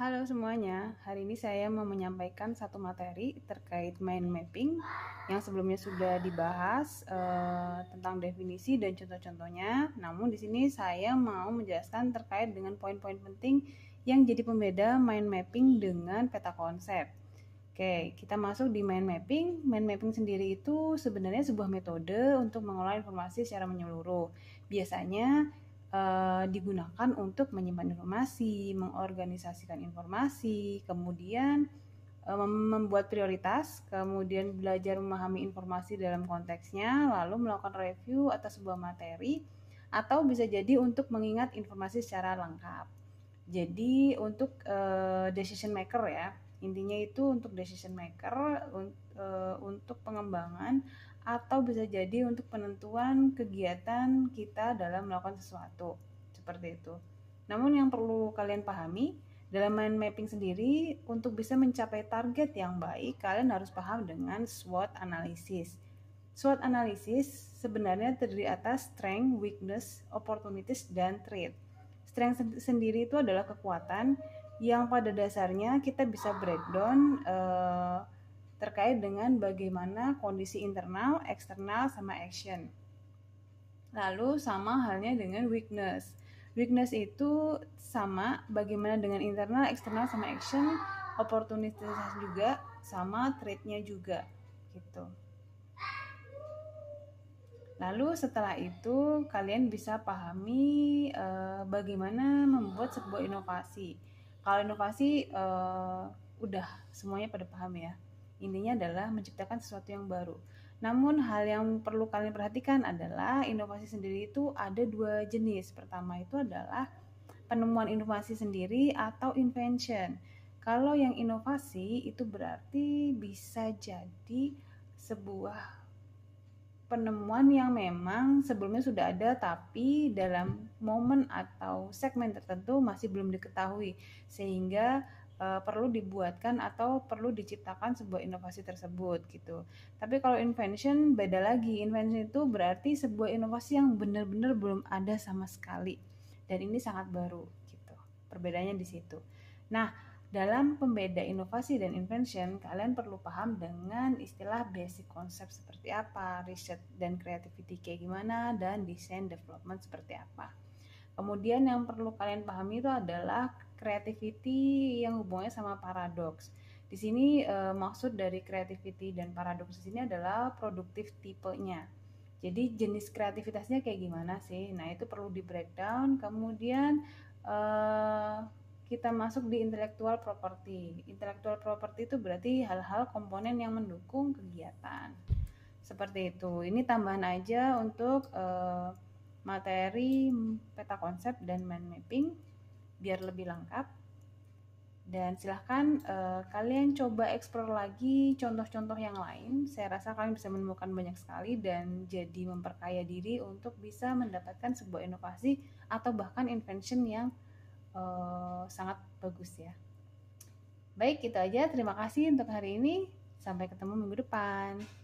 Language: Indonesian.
Halo semuanya, hari ini saya mau menyampaikan satu materi terkait mind mapping yang sebelumnya sudah dibahas uh, tentang definisi dan contoh-contohnya. Namun di sini saya mau menjelaskan terkait dengan poin-poin penting yang jadi pembeda mind mapping dengan peta konsep. Oke, kita masuk di mind mapping. Mind mapping sendiri itu sebenarnya sebuah metode untuk mengolah informasi secara menyeluruh. Biasanya uh, digunakan untuk menyimpan informasi, mengorganisasikan informasi, kemudian uh, membuat prioritas, kemudian belajar memahami informasi dalam konteksnya, lalu melakukan review atas sebuah materi, atau bisa jadi untuk mengingat informasi secara lengkap. Jadi untuk uh, decision maker ya, intinya itu untuk decision maker untuk pengembangan atau bisa jadi untuk penentuan kegiatan kita dalam melakukan sesuatu seperti itu. Namun yang perlu kalian pahami dalam mind mapping sendiri untuk bisa mencapai target yang baik kalian harus paham dengan SWOT analysis. SWOT analysis sebenarnya terdiri atas strength, weakness, opportunities dan threat. Strength sendiri itu adalah kekuatan yang pada dasarnya kita bisa breakdown uh, terkait dengan bagaimana kondisi internal, eksternal, sama action. Lalu sama halnya dengan weakness. Weakness itu sama bagaimana dengan internal, eksternal, sama action, opportunities juga, sama trade-nya juga, gitu. Lalu setelah itu kalian bisa pahami uh, bagaimana membuat sebuah inovasi. Kalau inovasi uh, udah semuanya pada paham ya Intinya adalah menciptakan sesuatu yang baru. Namun hal yang perlu kalian perhatikan adalah inovasi sendiri itu ada dua jenis. Pertama itu adalah penemuan inovasi sendiri atau invention. Kalau yang inovasi itu berarti bisa jadi sebuah penemuan yang memang sebelumnya sudah ada tapi dalam momen atau segmen tertentu masih belum diketahui sehingga uh, perlu dibuatkan atau perlu diciptakan sebuah inovasi tersebut gitu. Tapi kalau invention beda lagi. Invention itu berarti sebuah inovasi yang benar-benar belum ada sama sekali. Dan ini sangat baru gitu. Perbedaannya di situ. Nah, dalam pembeda inovasi dan invention, kalian perlu paham dengan istilah basic konsep seperti apa, riset dan creativity kayak gimana, dan design development seperti apa. Kemudian yang perlu kalian pahami itu adalah creativity yang hubungannya sama paradoks. Di sini e, maksud dari creativity dan paradoks di sini adalah produktif tipenya. Jadi jenis kreativitasnya kayak gimana sih? Nah itu perlu di breakdown. Kemudian e, kita masuk di intellectual property. Intellectual property itu berarti hal-hal komponen yang mendukung kegiatan. Seperti itu. Ini tambahan aja untuk e, materi peta konsep dan mind mapping biar lebih lengkap. Dan silahkan uh, kalian coba eksplor lagi contoh-contoh yang lain. Saya rasa kalian bisa menemukan banyak sekali dan jadi memperkaya diri untuk bisa mendapatkan sebuah inovasi atau bahkan invention yang uh, sangat bagus ya. Baik, itu aja. Terima kasih untuk hari ini. Sampai ketemu minggu depan.